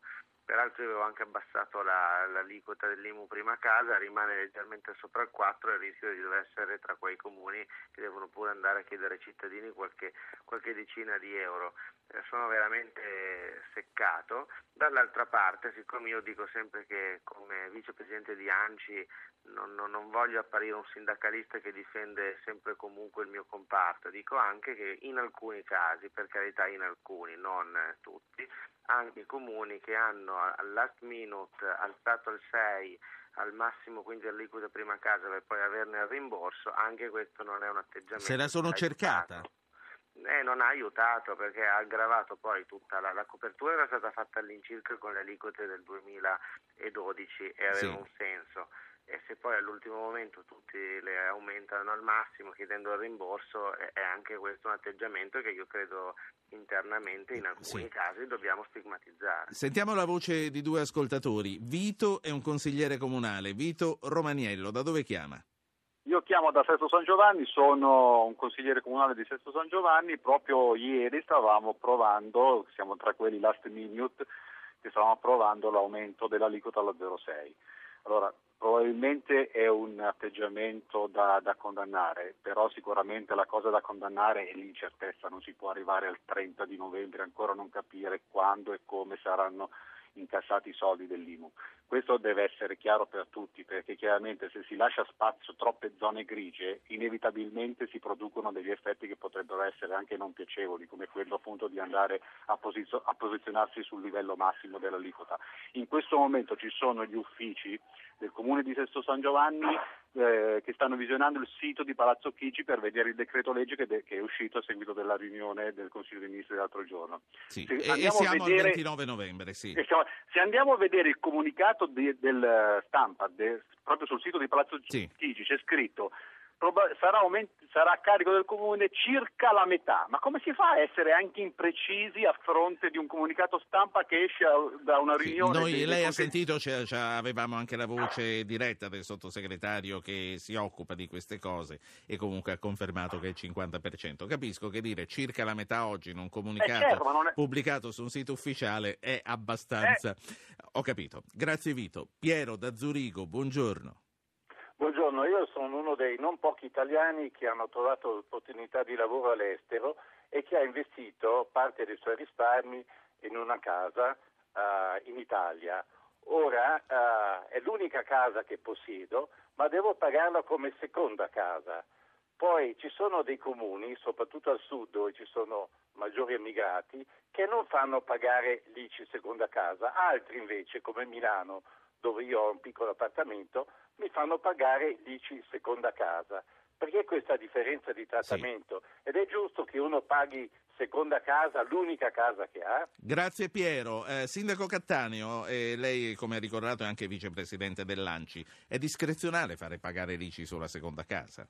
Peraltro avevo anche abbassato la, l'aliquota dell'IMU prima casa, rimane leggermente sopra il 4 e il rischio di dover essere tra quei comuni che devono pure andare a chiedere ai cittadini qualche, qualche decina di euro. Eh, sono veramente seccato. Dall'altra parte, siccome io dico sempre che come vicepresidente di ANCI non, non, non, voglio apparire un sindacalista che difende sempre e comunque il mio comparto, dico anche che in alcuni casi, per carità in alcuni, non tutti, anche i comuni che hanno al last minute alzato al 6 al massimo quindi all'aliquota prima casa per poi averne il rimborso, anche questo non è un atteggiamento. Se la sono cercata. Eh, non ha aiutato perché ha aggravato poi tutta la, la, copertura era stata fatta all'incirca con le aliquote del 2012 e aveva sì. un senso e se poi all'ultimo momento tutti le aumentano al massimo chiedendo il rimborso è anche questo un atteggiamento che io credo internamente in alcuni sì. casi dobbiamo stigmatizzare. Sentiamo la voce di due ascoltatori. Vito è un consigliere comunale. Vito Romaniello, da dove chiama? Io chiamo da Sesto San Giovanni, sono un consigliere comunale di Sesto San Giovanni, proprio ieri stavamo provando, siamo tra quelli last minute, che stavamo provando l'aumento dell'aliquota allo 0,6. Allora, probabilmente è un atteggiamento da, da, condannare, però sicuramente la cosa da condannare è l'incertezza, non si può arrivare al 30 di novembre ancora non capire quando e come saranno incassati i soldi dell'IMU. Questo deve essere chiaro per tutti perché chiaramente se si lascia spazio troppe zone grigie inevitabilmente si producono degli effetti che potrebbero essere anche non piacevoli come quello appunto di andare a, posizio- a posizionarsi sul livello massimo dell'aliquota. In questo momento ci sono gli uffici del comune di Sesto San Giovanni eh, che stanno visionando il sito di Palazzo Chigi per vedere il decreto legge che, de- che, è uscito a seguito della riunione del Consiglio dei Ministri dell'altro giorno. Sì. E, e, siamo vedere, al 29 novembre, sì. siamo, se andiamo a vedere il comunicato di, del stampa de, proprio sul sito di Palazzo sì. Chigi c'è scritto sarà, aument- sarà, a carico del comune circa la metà. Ma come si fa a essere anche imprecisi a fronte di un comunicato stampa che esce da una riunione? Sì, noi, lei ha sentito, cioè, cioè, avevamo anche la voce diretta del sottosegretario che si occupa di queste cose e comunque ha confermato che è il 50%. Capisco che dire circa la metà oggi in un comunicato eh certo, è... pubblicato su un sito ufficiale è abbastanza... Eh. Ho capito. Grazie Vito. Piero da Zurigo, buongiorno. Buongiorno, io sono uno dei non pochi italiani che hanno trovato l'opportunità di lavoro all'estero e che ha investito parte dei suoi risparmi in una casa uh, in Italia. Ora uh, è l'unica casa che possiedo, ma devo pagarla come seconda casa. Poi ci sono dei comuni, soprattutto al sud dove ci sono maggiori emigrati, che non fanno pagare l'ICI seconda casa, altri invece, come Milano, dove io ho un piccolo appartamento, mi fanno pagare l'ICI seconda casa. Perché questa differenza di trattamento? Sì. Ed è giusto che uno paghi seconda casa, l'unica casa che ha. Grazie Piero. Eh, Sindaco Cattaneo, eh, lei come ha ricordato è anche vicepresidente dell'Anci, è discrezionale fare pagare l'ICI sulla seconda casa?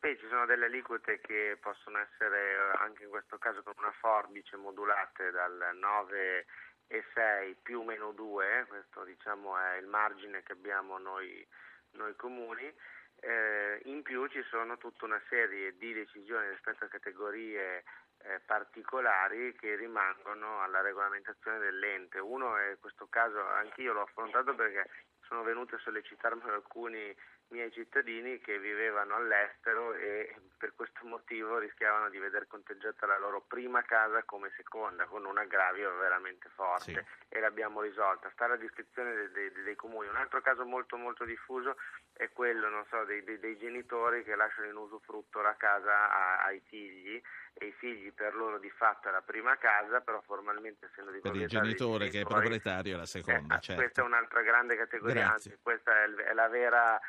Beh, ci sono delle aliquote che possono essere anche in questo caso con una forbice modulate dal 9 e 6 più o meno 2, questo diciamo è il margine che abbiamo noi, noi comuni, eh, in più ci sono tutta una serie di decisioni rispetto a categorie eh, particolari che rimangono alla regolamentazione dell'ente. Uno è questo caso, anch'io l'ho affrontato perché sono venuti a sollecitarmi alcuni miei cittadini che vivevano all'estero e per questo motivo rischiavano di vedere conteggiata la loro prima casa come seconda, con un aggravio veramente forte sì. e l'abbiamo risolta. Sta alla descrizione dei, dei, dei, comuni. Un altro caso molto molto diffuso è quello so, dei, dei, genitori che lasciano in usufrutto la casa a, ai figli e i figli per loro di fatto è la prima casa, però formalmente essendo di per il genitore che è proprietario è la seconda. Eh, certo. Questa è un'altra grande categoria, Grazie. anzi questa è, la vera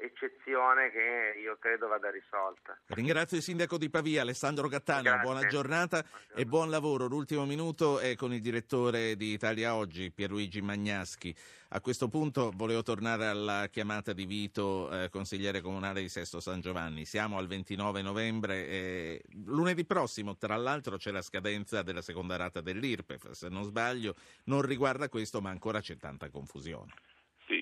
eccezione che io credo vada risolta. Ringrazio il sindaco di Pavia, Alessandro Cattaneo, buona giornata Buongiorno. e buon lavoro. L'ultimo minuto è con il direttore di Italia Oggi, Pierluigi Magnaschi. A questo punto volevo tornare alla chiamata di Vito, eh, consigliere comunale di Sesto San Giovanni. Siamo al 29 novembre e lunedì prossimo, tra l'altro, c'è la scadenza della seconda rata dell'IRPEF. Se non sbaglio, non riguarda questo, ma ancora c'è tanta confusione. Sì,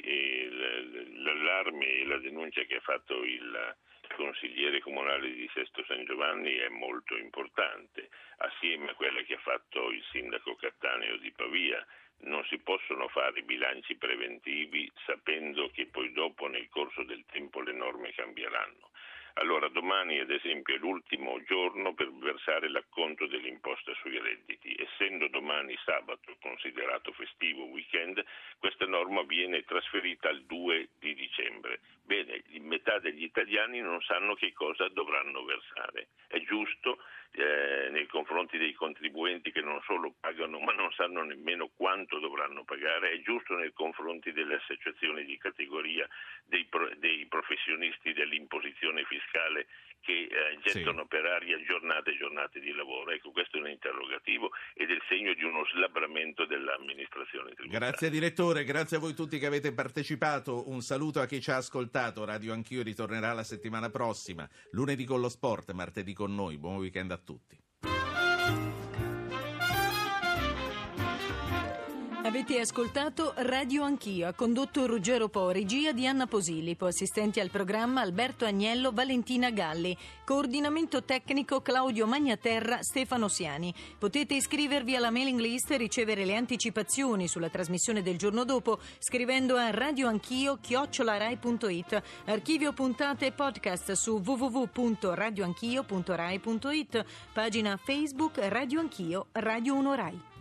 l'allarme e la denuncia che ha fatto il consigliere comunale di Sesto San Giovanni è molto importante, assieme a quella che ha fatto il sindaco Cattaneo di Pavia. Non si possono fare bilanci preventivi sapendo che poi dopo nel corso del tempo le norme cambieranno. Allora domani ad esempio è l'ultimo giorno per versare l'acconto dell'imposta sui redditi. Essendo domani sabato considerato festivo weekend, questa norma viene trasferita al 2 di dicembre. Bene, metà degli italiani non sanno che cosa dovranno versare. È giusto eh, nei confronti dei contribuenti che non solo pagano ma non sanno nemmeno quanto dovranno pagare, è giusto nei confronti delle associazioni di categoria, dei, pro, dei professionisti dell'imposizione fiscale che eh, gettano sì. per aria giornate e giornate di lavoro. Ecco, questo è un interrogativo ed è il segno di uno slabramento dell'amministrazione tributaria. Grazie direttore, grazie a voi tutti che avete partecipato. Un saluto a chi ci ha ascoltato. Radio Anch'io ritornerà la settimana prossima, lunedì con lo sport, martedì con noi. Buon weekend a tutti. Avete ascoltato Radio Anch'io, condotto Ruggero Po, regia di Anna Posillipo, assistenti al programma Alberto Agnello, Valentina Galli, coordinamento tecnico Claudio Magnaterra, Stefano Siani. Potete iscrivervi alla mailing list e ricevere le anticipazioni sulla trasmissione del giorno dopo scrivendo a radioanchio chiocciolarai.it. Archivio puntate e podcast su www.radioanchio.rai.it. Pagina Facebook Radio Anch'io, Radio 1 Rai.